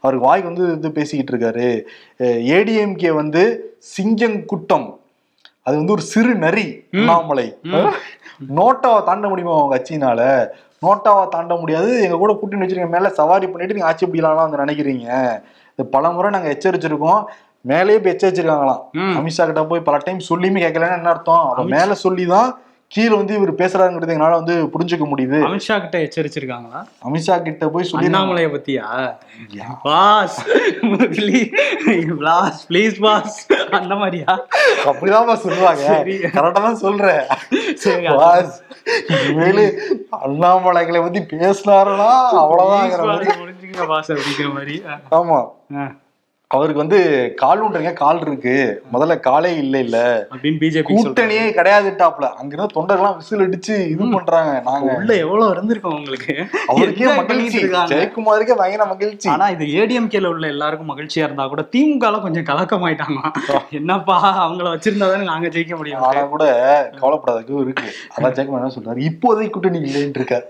அவருக்கு வாய் வந்து இது பேசிக்கிட்டு இருக்காரு. ஏடிஎம்கே வந்து சிங்கங்குட்டம். அது வந்து ஒரு சிறு நரி அண்ணாமலை. நோட்டாவை தாண்ட முடியுமா அவங்க கட்சியினால? நோட்டாவை தாண்ட முடியாது. எங்க கூட கூட்டணி வச்சிருக்க மேல சவாரி பண்ணிட்டு நீங்க ஆட்சி பிடிக்கலாம்னு வந்து நினைக்கிறீங்க. இது பல முறை நாங்க எச்சரிச்சிருக்கோம். மேலேயே போய் எச்சரிச்சிருக்காங்களாம். அமித்ஷா கிட்ட போய் பல டைம் சொல்லியுமே கேட்கலன்னு என்ன அர்த்தம்? மேல சொல்லிதான் கீழே வந்து இவர் பேசுறாருங்கிறது எங்களால வந்து புரிஞ்சுக்க முடியுது. அமித்ஷா கிட்ட எச்சரிச்சிருக்காங்களா? அமித்ஷா கிட்ட போய் சொல்லி அண்ணாமலைய பத்தியா? பாஸ். Boss please boss. அந்த மாதிரியா? அப்படிதான் சொல்லுவாங்க. சரி. கரெக்டா தான் சொல்றேன். பாஸ், இனிமேலு அண்ணாமலைகளை பத்தி பேசினாருன்னா அவ்வளவுதான் முடிஞ்சுங்க பாஸ் அப்படிங்கிற மாதிரி. ஆமா. அவருக்கு வந்து கால் உண்டுங்க கால் இருக்கு. முதல்ல காலே இல்ல இல்ல. அப்படின்னு பிஜேபி கூட்டணியே கிடையாதுட்டாப்ல அங்கிருந்து தொண்டர்கள்லாம் விசில் அடிச்சு இது பண்றாங்க நாங்க. உள்ள எவ்வளவு இருந்திருக்கும் உங்களுக்கு? அவருக்கே மகிழ்ச்சி? ஜெயக்குமாருக்கே பயங்கர மகிழ்ச்சி. ஆனா இது ஏடிஎம்கேல உள்ள எல்லாருக்கும் மகிழ்ச்சியா இருந்தா கூட திமுக கொஞ்சம் கலக்கமாயிட்டாங்க. என்னப்பா அவங்கள வச்சிருந்தா தானே நாங்க ஜெயிக்க முடியும். ஆனா கூட கவலைப்படாததுக்கு இருக்கு. அதான் ஜெயக்குமார் என்ன சொல்றாரு? இப்போதைக்கு கூட்டணி இல்லைன்னு இருக்காரு.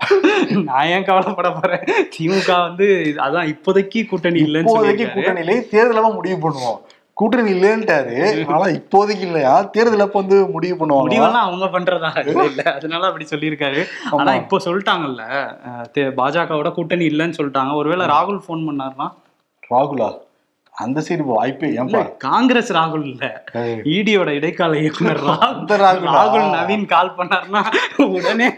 நான் ஏன் கவலைப்பட போறேன்? திமுக வந்து அதான் இப்போதைக்கு கூட்டணி இல்லைன்னு இப்போதைக்கு சொல்லியிருக்காரு. கூட்டணியிலே தேர்தலமா முடிவு பண்ணுவோம். கூட்டணி இல்லைன்ட்டாரு. *laughs* ஆனா இப்போதைக்கு இல்லையா? தேர்தல் அப்ப வந்து முடிவு பண்ணுவாங்க முடிவெல்லாம் அவங்க பண்றதா? *laughs* இல்ல அதனால அப்படி சொல்லியிருக்காரு. ஆனா இப்போ சொல்லிட்டாங்கல்ல பாஜகவோட கூட்டணி இல்லைன்னு சொல்லிட்டாங்க. ஒருவேளை ராகுல் ஃபோன் பண்ணாருன்னா ராகுலா? அந்த சைடு வாய்ப்பே ஏன்பா காங்கிரஸ் ராகுல் இல்ல. இடியோட இடைக்கால இயக்குனர் ராகுலா? ராகுல் நவீன் கால் பண்ணாருன்னா உடனே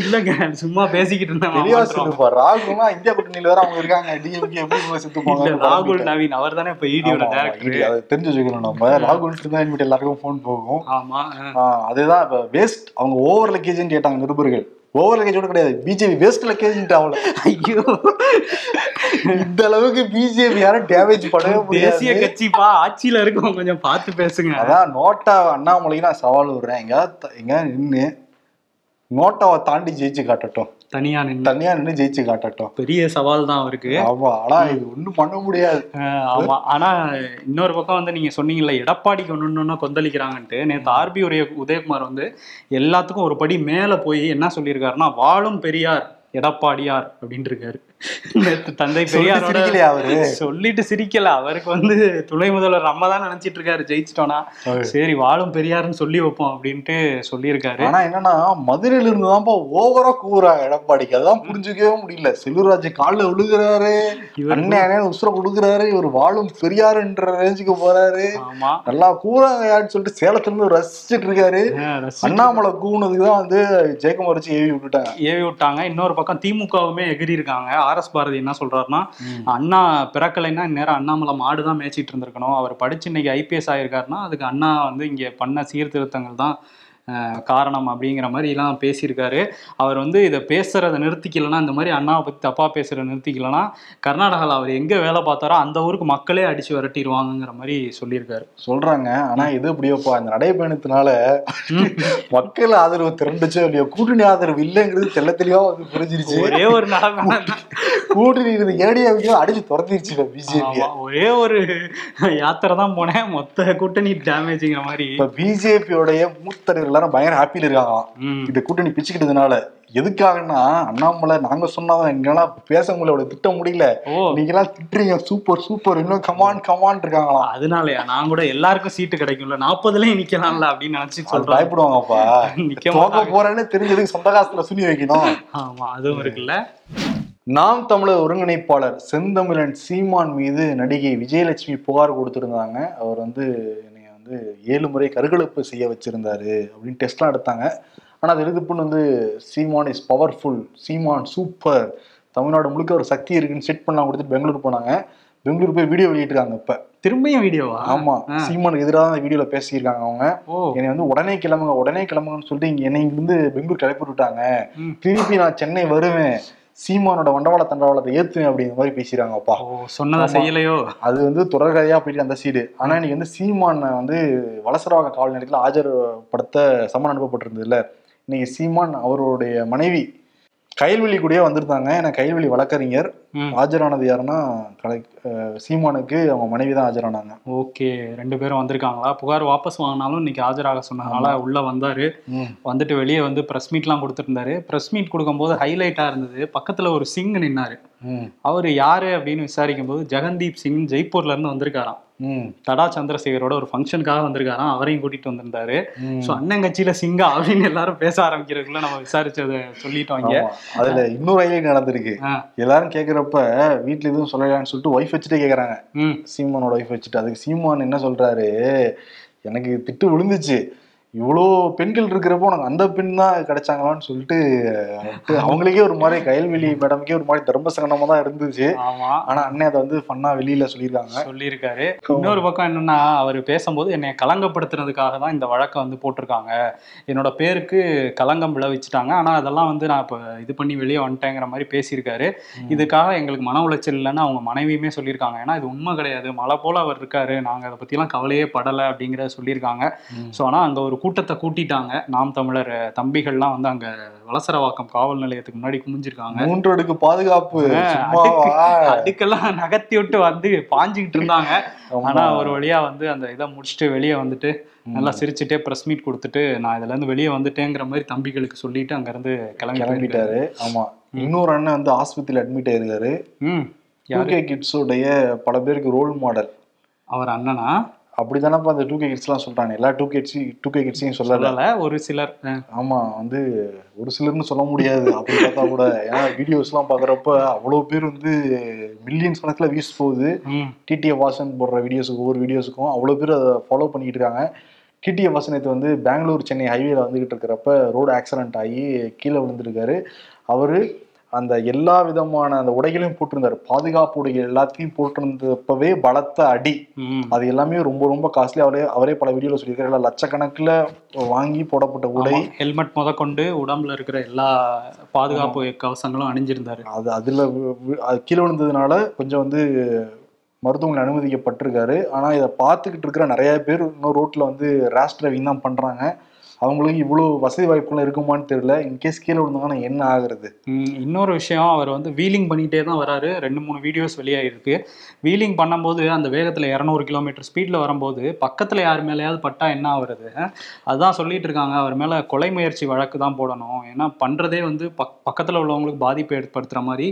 இல்லங்க சும்மா பேசிக்கிட்டு இருந்தேன் தெளிவா மாமான்றோம். சொல்லுப்பா ராகுலா இந்தியா கூட்டணியில வேற அவங்க இருக்காங்க. டிஎம்கே எப்படி செத்து போவாங்க ராகுல் நவீன் அவர் தானே இப்ப இடியோட டேரக்டர் அதை தெரிஞ்சு வச்சுக்கணும் நம்ம. ராகுல் தான் இனிமேட்டு எல்லாருக்கும் ஃபோன் போகும். ஆமா அதுதான் இப்ப வேஸ்ட் அவங்க ஓவர் லக்கேஜ்னு கேட்டாங்க நிருபர்கள். ஓவர் லக்கேஜோட கிடையாது. பிஜேபி வேஸ்ட் லக்கேஜ்ன்ட்டு அவள. ஐயோ. இந்த அளவுக்கு பிஜேபி யாரும் டேமேஜ் பண்ணவே தேசிய கட்சிப்பா ஆட்சியில இருக்கவங்க கொஞ்சம் பார்த்து பேசுங்க. அதான் நோட்டா அண்ணாமலைக்கு நான் சவால் விடுறேன். எங்க எங்க நின்னு நோட்டாவை தாண்டி ஜெயிச்சு காட்டட்டும். தனியா நின்று தனியா நின்னு ஜெயிச்சு காட்டட்டும். பெரிய சவால் தான் அவருக்கு. ஆமா ஆனா இது ஒண்ணும் பண்ண முடியாது. ஆமா. ஆனா இன்னொரு பக்கம் வந்து நீங்க சொன்னீங்கல்ல எடப்பாடிக்கு ஒண்ணு கொந்தளிக்கிறாங்கன்ட்டு. நேத்து ஆர்பி உடைய உதயகுமார் வந்து எல்லாத்துக்கும் ஒரு படி மேல போய் என்ன சொல்லியிருக்காருன்னா வாழும் பெரியார் எடப்பாடியார் அப்படின்னு இருக்காரு. தந்தை பெரியாரோட சொல்லிட்டு சிரிக்கல. அவருக்கு வந்து துணை முதல்வர் நம்ம தான் நினைச்சிட்டு இருக்காரு ஜெயிச்சிட்டோம்னா. சரி வாழும் பெரியாருன்னு சொல்லி வைப்போம் அப்படின்ட்டு சொல்லியிருக்காரு. ஆனா என்னன்னா மதுரையில இருந்து தான்ப்பா ஓவரா கூறாங்க எடப்பாடிக்கு. அதான் புரிஞ்சுக்கவே முடியல. செல்வராஜ் கால்ல விழுகிறாரு இவர் அண்ணன் உசுர கொடுக்குறாரு இவர் வாழும் பெரியாருன்ற ரேஞ்சுக்கு போறாரு. நல்லா கூறாங்க யாருன்னு சொல்லிட்டு சேலத்துல இருந்து ரசிச்சிட்டு இருக்காரு. அண்ணாமலை கூவுனதுக்கு தான் வந்து ஜெயக்குமார் வச்சு ஏவி விட்டுட்டாங்க. ஏவி விட்டாங்க. இன்னொரு பக்கம் திமுகவுமே எகிரி இருக்காங்க ஆர் எஸ் பாரதி என்ன சொல்றாருன்னா அண்ணா பிறக்கலைன்னா இந்நேரம் அண்ணாமலை மாடு தான் மேய்ச்சிட்டு இருந்திருக்கணும். அவர் படிச்சு இன்னைக்கு ஐபிஎஸ் ஆயிருக்காருன்னா அதுக்கு அண்ணா வந்து இங்க பண்ண சீர்திருத்தங்கள் தான் காரணம் அப்படிங்கிற மாதிரி எல்லாம் பேசியிருக்காரு. அவர் வந்து இதை பேசுறதை நிறுத்திக்கலன்னா இந்த மாதிரி அண்ணாவை பத்தி தப்பா பேசுறத நிறுத்திக்கலன்னா கர்நாடகாவில் அவர் எங்க வேலை பார்த்தாரோ அந்த ஊருக்கு மக்களே அடிச்சு விரட்டிடுவாங்கங்கிற மாதிரி சொல்லியிருக்காரு. சொல்றாங்க. ஆனா இது எப்படியோப்பா இந்த நடைபயணத்தினால மக்கள் ஆதரவு திரண்டுச்சோ இல்லையோ கூட்டணி ஆதரவு இல்லைங்கிறது தெள்ள தெளிவா வந்து புரிஞ்சிருச்சு. ஒரே ஒரு கூட்டணி இருந்து ஏடியாவையோ அடிச்சு துரத்திருச்சு பிஜேபி ஒரே ஒரு யாத்திரை தான் போனேன். மொத்த கூட்டணி டேமேஜ்ங்கிற மாதிரி. இப்ப பிஜேபியோடைய மூத்தர்கள் எல்லாரும் பயங்கர ஹாப்பியில இருக்காங்களாம் ம். இந்த கூட்டணி பிச்சுக்கிட்டதுனால எதுக்காகன்னா அண்ணாமலை நாங்க சொன்னாதான் எங்கெல்லாம் பேச முடியல திட்ட முடியல. நீங்க எல்லாம் திட்டுறீங்க சூப்பர் சூப்பர் இன்னும் கமான் கமான் இருக்காங்களாம். அதனாலயா நான் கூட எல்லாருக்கும் சீட்டு கிடைக்கும்ல நாற்பதுலயும் நிக்கலாம்ல அப்படின்னு நினைச்சு சொல்றேன் பயப்படுவாங்கப்பா. நிக்க போறேன்னு தெரிஞ்சதுக்கு சொந்த காசுல சுனி வைக்கணும். ஆமா அதுவும் இருக்குல்ல. நாம் தமிழர் ஒருங்கிணைப்பாளர் செந்தமிழன் சீமான் மீது நடிகை விஜயலட்சுமி புகார் கொடுத்திருந்தாங்க. அவர் வந்து வந்து ஏழு முறை கருக்கலைப்பு செய்ய வச்சிருந்தாரு அப்படின்னு டெஸ்ட்லாம் எடுத்தாங்க. ஆனா அது எதுக்குன்னு வந்து Seeman is powerful Seeman super Tamil Nadu முழுக்க ஒரு சக்தி இருக்குன்னு செட் பண்ணலாம் கொடுத்துட்டு பெங்களூர் போனாங்க. பெங்களூர் போய் வீடியோ வெளியிட்டிருக்காங்க இப்ப. திரும்பியும் வீடியோவா ஆமா. சீமானுக்கு எதிராக அந்த வீடியோல பேசியிருக்காங்க அவங்க. என்னை வந்து உடனே கிளம்புங்க உடனே கிளம்புங்கன்னு சொல்லிட்டு இங்க என்னை இங்க இருந்து பெங்களூர் கிளப்பி விட்டாங்க. திருப்பி நான் சென்னை வருவேன். சீமானோட வண்டவாள தண்டவாளத்தை ஏத்துவேன் அப்படிங்கிற மாதிரி பேசிடுறாங்கப்பா ஓ சொன்னதை. செய்யலையோ? அது வந்து தொடர்கதையா போயிட்டு அந்த சீடு. ஆனா இன்னைக்கு வந்து சீமானை வந்து வலசரவாக காவல் நிலையத்தில் ஆஜர்படுத்த சம்மன் அனுப்பப்பட்டிருந்ததுல இன்னைக்கு சீமான் அவருடைய மனைவி கயல்வெளி கூடயே வந்திருந்தாங்க. ஏன்னா கயல்வெளி வழக்கறிஞர். ஆஜரானது யாருன்னா கலை சீமானுக்கு அவங்க மனைவி தான் ஆஜரானாங்க. ஓகே. ரெண்டு பேரும் வந்திருக்காங்களா? புகார் வாபஸ் வாங்கினாலும் இன்னைக்கு ஆஜராக சொன்னதுனால உள்ள வந்தாரு. வந்துட்டு வெளியே வந்து ப்ரெஸ் மீட்லாம் கொடுத்துருந்தாரு. ப்ரெஸ் மீட் கொடுக்கும்போது ஹைலைட்டா இருந்தது. பக்கத்துல ஒரு சிங் நின்னாரு. அவர் யாரு அப்படின்னு விசாரிக்கும் போது ஜெகந்தீப் சிங் ஜெய்ப்பூர்ல இருந்து வந்திருக்காராம். தடா சந்திரசேகரோட ஒரு ஃபங்க்ஷனுக்காக வந்திருக்காராம். அவரையும் கூட்டிட்டு வந்திருந்தாரு. ஸோ அண்ணன் கட்சியில சிங்கா அப்படின்னு எல்லாரும் பேச ஆரம்பிக்கிறதுக்குள்ள நம்ம விசாரிச்சதை சொல்லிட்டோம். அதுல இன்னொரு ஹைலைட் நடந்திருக்கு. எல்லாரும் கேக்குறப்ப வீட்ல எதுவும் சொல்லலாம்னு சொல்லிட்டு ஒய்ஃப் வச்சுட்டே கேக்குறாங்க. சீமானோட ஒய்ஃப் வச்சுட்டு. அதுக்கு சீமான் என்ன சொல்றாரு? எனக்கு திட்டு விழுந்துச்சு. இவ்வளோ பெண்கள் இருக்கிறப்போ உனக்கு அந்த பெண் தான் கிடைச்சாங்களான்னு சொல்லிட்டு அவங்களுக்கே ஒரு மாதிரி கயல்வெளி மேடமுக்கே ஒரு மாதிரி தர்ம சங்கடமா தான் இருந்துச்சு. ஆமா. ஆனா அண்ணன் அதை வந்து ஃபன்னா வெளியில சொல்லியிருக்காங்க. சொல்லியிருக்காரு. இன்னொரு பக்கம் என்னன்னா அவர் பேசும்போது என்னை களங்கப்படுத்துறதுக்காக தான் இந்த வழக்கை வந்து போட்டிருக்காங்க. என்னோட பேருக்கு களங்கம் விளைவிச்சிட்டாங்க. ஆனா அதெல்லாம் வந்து நான் இப்போ இது பண்ணி வெளியே வந்துட்டேங்கிற மாதிரி பேசியிருக்காரு. இதுக்காக எங்களுக்கு மன உளைச்சல் இல்லைன்னு அவங்க மனைவியுமே சொல்லியிருக்காங்க. ஏன்னா இது உண்மை கிடையாது. மழை போல அவர் இருக்காரு. நாங்க அதை பத்திலாம் கவலையே படலை அப்படிங்கிறத சொல்லியிருக்காங்க. ஸோ ஆனா அங்க ஒரு கூட்டத்தை கூட்டிட்டாங்க. நாம் தமிழர் தம்பிகள்லாம் வந்து அங்க வலசரவாக்கம் காவல் நிலையத்துக்கு முன்னாடி குமிஞ்சிருக்காங்க. மூன்று அடுக்கு பாதுகாப்பு? அதுக்கெல்லாம் நகர்த்தி விட்டு வந்து பாஞ்சுக்கிட்டு இருந்தாங்க. ஆனா ஒரு வழியா வந்து அந்த இதை முடிச்சுட்டு வெளியே வந்துட்டு நல்லா சிரிச்சுட்டே ப்ரெஸ் மீட் கொடுத்துட்டு நான் இதுல இருந்து வெளியே வந்துட்டேங்கிற மாதிரி தம்பிகளுக்கு சொல்லிட்டு அங்க இருந்து கிளம்பி கிளம்பிட்டாரு. ஆமா. இன்னொரு அண்ணன் வந்து ஆஸ்பத்திரியில அட்மிட் ஆயிருக்காரு. கிட்ஸோடைய பல பேருக்கு ரோல் மாடல் அவர் அண்ணனா? அப்படிதானப்பா அந்த டூ கே கிட்ஸ் எல்லாம் சொல்றாங்க. எல்லா டூ கே டூ கே கிட்ஸையும் சொல்லல. ஒரு சிலர் அஹ், ஆமா வந்து ஒரு சிலர்னு சொல்ல முடியாது. அப்படி பார்த்தா கூட. ஏன்னா வீடியோஸ் எல்லாம் பாக்குறப்ப அவ்வளவு பேர் வந்து மில்லியன்ஸ் கணக்குல வியூஸ் போகுது. டிடிஎஃப் வாசன் போடுற வீடியோஸுக்கு ஒவ்வொரு வீடியோஸுக்கும் அவ்வளவு பேர் அதை ஃபாலோ பண்ணிக்கிட்டு இருக்காங்க. டிடிஎஃப் வாசன் நேற்று வந்து பெங்களூர் சென்னை ஹைவேல வந்துகிட்டு இருக்கிறப்ப ரோடு ஆக்சிடென்ட் ஆகி கீழே விழுந்திருக்காரு. அவரு அந்த எல்லா விதமான அந்த உடைகளையும் போட்டிருந்தாரு. பாதுகாப்பு உடைகள் எல்லாத்தையும் போட்டிருந்தப்பவே பலத்த அடி. அது எல்லாமே ரொம்ப ரொம்ப காஸ்ட்லி அவரே அவரே பல வீடியோல சொல்லியிருக்காரு லட்சக்கணக்கில் வாங்கி போடப்பட்ட உடை. ஹெல்மெட் முதற்கொண்டு உடம்புல இருக்கிற எல்லா பாதுகாப்பு கவசங்களும் அணிஞ்சிருந்தாரு. அது அதுல அது கீழே விழுந்ததுனால கொஞ்சம் வந்து மருத்துவமனை அனுமதிக்கப்பட்டிருக்காரு. ஆனா இதை பார்த்துக்கிட்டு இருக்கிற நிறைய பேர் இன்னும் ரோட்ல வந்து ரேஷ் டிரைவிங் தான் பண்றாங்க. அவங்களுக்கு இவ்வளவு வசதி வாய்ப்புகள் இருக்குமான்னு தெரியல. இன்கேஸ் கீழே விழுந்தாங்கன்னா என்ன ஆகுறது? இன்னொரு விஷயம் அவர் வந்து வீலிங் பண்ணிட்டே தான் வராரு. ரெண்டு மூணு வீடியோஸ் வெளியாகிருக்கு வீலிங் பண்ணும்போது அந்த வேகத்தில் இரநூறு கிலோமீட்டர் ஸ்பீடில் வரும்போது பக்கத்தில் யார் மேலேயாவது பட்டா என்ன ஆகுறது? அதுதான் சொல்லிட்டு இருக்காங்க. அவர் மேலே கொலை முயற்சி வழக்கு தான் போடணும். ஏன்னா பண்ணுறதே வந்து பக் பக்கத்தில் உள்ளவங்களுக்கு பாதிப்பு ஏற்படுத்துகிற மாதிரி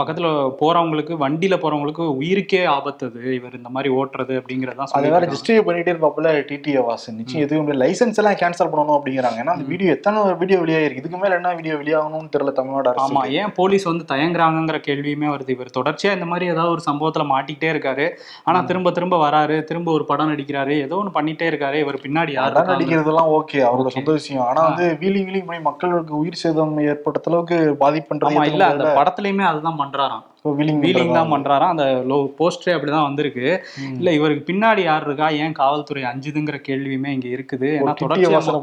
பக்கத்தில் போகிறவங்களுக்கு வண்டியில் போகிறவங்களுக்கு உயிருக்கே ஆபத்துது. இவர் இந்த மாதிரி ஓட்டுறது அப்படிங்கிறதான் அதை வேற ஜஸ்டிஃபை பண்ணிட்டே இருப்பாப்புல டிடிஏ வாசன். நிச்சயம் எதுவும் லைசன்ஸ் எல்லாம் கேன்சல் பண்ணணும் அப்படிங்கிறாங்க. ஏன்னா அந்த வீடியோ எத்தனை வீடியோ வெளியாயிருக்கு? இதுக்கு மேல என்ன வீடியோ வெளியாகணும்னு தெரியல தமிழ்நாடு ஆமா அரசு ஏன் போலீஸ் வந்து தயங்குறாங்கங்கிற கேள்வியுமே வருது. இவர் தொடர்ச்சியா இந்த மாதிரி ஏதாவது ஒரு சம்பவத்துல மாட்டிக்கிட்டே இருக்காரு. ஆனா திரும்ப திரும்ப வராரு. திரும்ப ஒரு படம் நடிக்கிறாரு. ஏதோ ஒண்ணு பண்ணிட்டே இருக்காரு. இவர் பின்னாடி யார் அதான் இருக்காங்க? நடிக்கிறதெல்லாம் ஓகே அவரோட. சொந்த விஷயம். ஆனா வந்து வீலிங் வீலிங் பண்ணி மக்களுக்கு உயிர் சேதம் ஏற்படுத்த அளவுக்கு ஆமா இல்ல பாதிப்புன்றது அந்த படத்துலயுமே அதுதான் பண்றாராம். வீலிங் வீலிங் தான் பண்றாராம் அந்த லோ போஸ்டரே அப்படிதான் வந்திருக்கு இல்ல இவருக்கு பின்னாடி யார் இருக்கா ஏன் காவல்துறை அஞ்சுதுங்கிற கேள்வியுமே இங்க இருக்குது ஏன்னா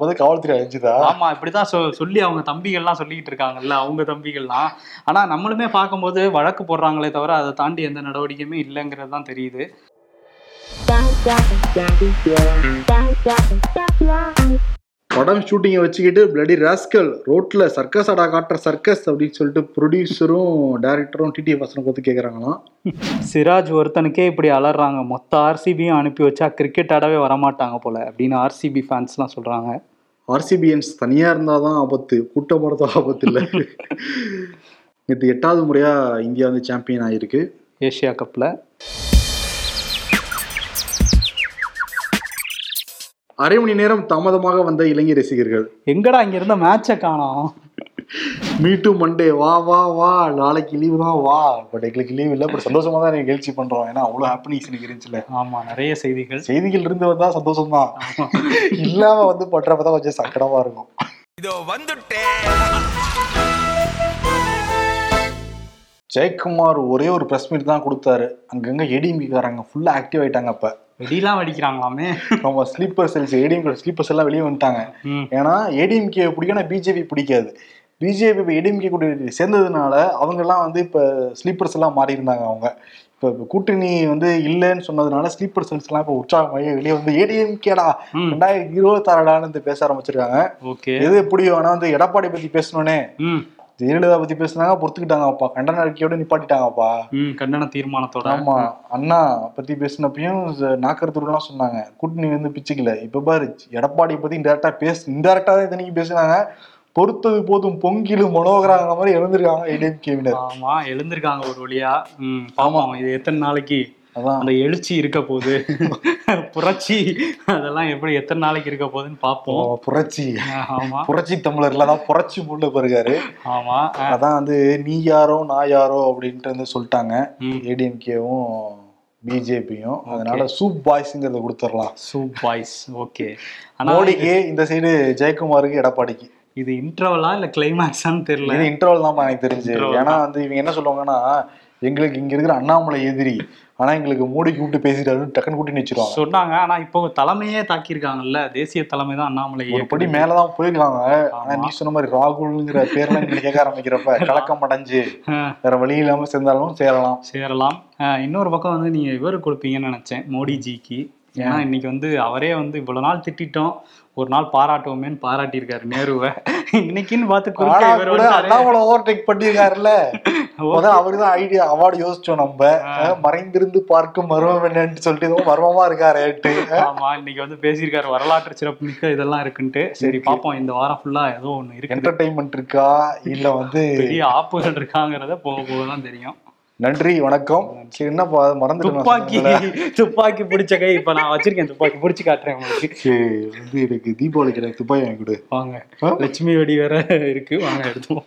வந்து காவல்துறை அழிஞ்சுதா ஆமா இப்படிதான் சொ- சொல்லி அவங்க தம்பிகள்லாம் சொல்லிக்கிட்டு இருக்காங்கல்ல அவங்க தம்பிகள்லாம் ஆனா நம்மளுமே பார்க்கும்போது வழக்கு போடுறாங்களே தவிர அதை தாண்டி எந்த நடவடிக்கையுமே இல்லைங்கிறது தான் தெரியுது படம் ஷூட்டிங்கை வச்சுக்கிட்டு பிளடி ராஸ்கல் ரோட்ல சர்க்கஸ் அடா காட்டுற சர்க்கஸ் அப்படின்னு சொல்லிட்டு ப்ரொடியூசரும் டேரக்டரும் டிடி வசனம் பார்த்து கேட்குறாங்களாம் சிராஜ் ஒருத்தனுக்கே இப்படி அலறாங்க. மொத்த ஆர்சிபியும் அனுப்பி வச்சா கிரிக்கெட் ஆடவே வரமாட்டாங்க போல அப்படின்னு ஆர்சிபி ஃபேன்ஸ்லாம் சொல்றாங்க. ஆர்சிபிஎன்ஸ் தனியா இருந்தாதான் ஆபத்து கூட்டம் போறது ஆபத்து இல்லை. இது *laughs* எட்டாவது முறையா இந்தியா வந்து சாம்பியன் ஆயிருக்கு. ஏஷியா கப்ல அரை மணி நேரம் தாமதமாக வந்த இளைஞர் ரசிகர்கள். எங்கடா இங்க இருந்த மேட்சை காணோம்? மீட்டு மண்டே வா வா வா. நாளைக்கு லீவு தான். வா. பட் எங்களுக்கு லீவ் இல்லை. பட் சந்தோஷமா தான் நிகழ்ச்சி பண்றோம். ஏன்னா அவ்வளவு ஹாப்பினஸ் எனக்கு இருந்துச்சுல. ஆமா நிறைய செய்திகள். செய்திகள் இருந்து வந்தா சந்தோஷம் தான் இல்லாம வந்து பண்றப்பதான் கொஞ்சம் சங்கடமா இருக்கும். இதோ வந்துட்டேன். ஜெயக்குமார் ஒரே ஒரு பிரஸ் மீட் தான் கொடுத்தாரு. அங்கங்க ஏடிஎம்காரங்க ஃபுல்லா ஆக்டிவ் ஆயிட்டாங்க அப்ப. வெடிலாம் வெடிக்கிறாங்களாமே. நம்ம ஸ்லீப்பர் செல்ஸ் ஏடிஎம் ஸ்லீப்பர்ஸ் எல்லாம் வெளியே வந்துட்டாங்க. ஏன்னா ஏடிஎம்கே பிடிக்கும் ஆனால் பிஜேபி பிடிக்காது. பிஜேபி இப்போ ஏடிஎம்கே கூட சேர்ந்ததுனால அவங்கெல்லாம் வந்து இப்போ ஸ்லீப்பர்ஸ் எல்லாம் மாறி இருந்தாங்க அவங்க. இப்போ கூட்டணி வந்து இல்லைன்னு சொன்னதுனால ஸ்லீப்பர் செல்ஸ் எல்லாம் இப்போ உற்சாகமாகி வெளியே வந்து ஏடிஎம்கேடா. ரெண்டாயிரத்தி இருபத்தாறுடான்னு பேச ஆரம்பிச்சிருக்காங்க. எது எப்படி வேணா வந்து எடப்பாடி பத்தி பேசணுனே ம். ஜெயலலிதா பத்தி பேசுனாங்க பொறுத்துக்கிட்டாங்கப்பா. கண்டன அறிக்கையோட நிப்பாட்டிட்டாங்கப்பா. ம் கண்டன தீர்மானத்தோட. ஆமா அண்ணா பத்தி பேசினப்பையும் நாக்கருத்துலாம் சொன்னாங்க. கூட்டணி வந்து பிச்சுக்கல. இப்ப பாரு எடப்பாடி பத்தி இன்டெரக்டா பேச இன்டெரக்டா தான் இத்தனைக்கு பேசுனாங்க. பொறுத்தது போதும் பொங்கிலும் மனோகராங்க மாதிரி எழுந்திருக்காங்க ஏடிஎம்கேவினர் ஆமா எழுந்திருக்காங்க ஒரு வழியா. ம் பாவம் இது எத்தனை நாளைக்கு? அந்த எழுச்சி இருக்க போகுது. *laughs* புரட்சி. அதெல்லாம் எப்படி எத்தனை நாளைக்கு இருக்க போகுதுன்னு பார்ப்போம். புரட்சி. ஆமா. புரட்சி தமிழர்ல தான் புரட்சி முள்ள பாருக்காரு ஆமா. அதான் வந்து நீ யாரோ நான் யாரோ அப்படின்ட்டு வந்து சொல்லிட்டாங்க. ஏடிஎம்கேவும் பிஜேபியும். அதனால சூப் பாய்ஸ்ங்கிறத கொடுத்துடலாம். Soup boys okay. ஆனா மோடிக்கு இந்த சைடு ஜெயக்குமாருக்கு எடப்பாடிக்கு. இது இன்டர்வலா இல்ல கிளைமேக்ஸான்னு தெரியல? இது இன்டர்வல் தான் எனக்கு தெரிஞ்சு. ஏன்னா வந்து இவங்க என்ன சொல்லுவாங்கன்னா எங்களுக்கு இங்க இருக்கிற அண்ணாமலை எதிரி. ஆனா எங்களுக்கு மோடி கூப்பிட்டு பேசிட்டாருன்னு டக்குன்னு கூட்டி நிச்சிருவாங்க சொன்னாங்க. ஆனா இப்போ தலைமையே தாக்கியிருக்காங்கல்ல. தேசிய தலைமை தான் அண்ணாமலை ஒரு படி மேலதான் போயிருக்காங்க. ஆனா நீ சொன்ன மாதிரி ராகுல்ங்கிற பேர்லாம் நீங்க கேட்க ஆரம்பிக்கிறப்ப *laughs* கலக்கம் அடைஞ்சு வேற வழி இல்லாம சேர்ந்தாலும் சேரலாம். சேரலாம். இன்னொரு பக்கம் வந்து நீங்க இவர் கொடுப்பீங்கன்னு நினைச்சேன் மோடிஜிக்கு. ஏன்னா இன்னைக்கு வந்து அவரே வந்து இவ்வளவு நாள் திட்டிட்டோம். ஒரு நாள் பாராட்டுவோமேன்னு பாராட்டியிருக்காரு நேருவை. இன்னைக்குன்னு பார்த்து. அண்ணாமலை ஓவர்டேக் பண்ணிருக்காருல்ல அதான் *laughs* அவருதான் ஐடியா அவார்டு யோசிச்சோம் நம்ம. மறைந்திருந்து பார்க்கும் மர்மம் என்னன்னு சொல்லிட்டு மர்மமா இருக்காரேட்டு ஆமா இன்னைக்கு வந்து பேசியிருக்காரு. வரலாற்று சிறப்பு மிக்க இதெல்லாம் இருக்குன்ட்டு. சரி பாப்போம் இந்த வாரம் ஃபுல்லா ஏதோ ஒண்ணு இருக்கு. என்டர்டைன்மெண்ட் இருக்கா? இல்ல வந்து பெரிய ஆப்புகள் இருக்காங்கிறத போக போக தான் தெரியும். நன்றி வணக்கம். சரி என்னப்பா மறந்துட்டு துப்பாக்கி. துப்பாக்கி பிடிச்ச கை இப்ப நான் வச்சிருக்கேன். துப்பாக்கி பிடிச்சு காட்டுறேன் உங்களுக்கு. வந்து எனக்கு தீபாவளிக்கு எனக்கு துப்பாக்கி வாங்கி கொடு. வாங்க. லட்சுமி வெடி வேற இருக்கு. வாங்க எடுத்துவோம்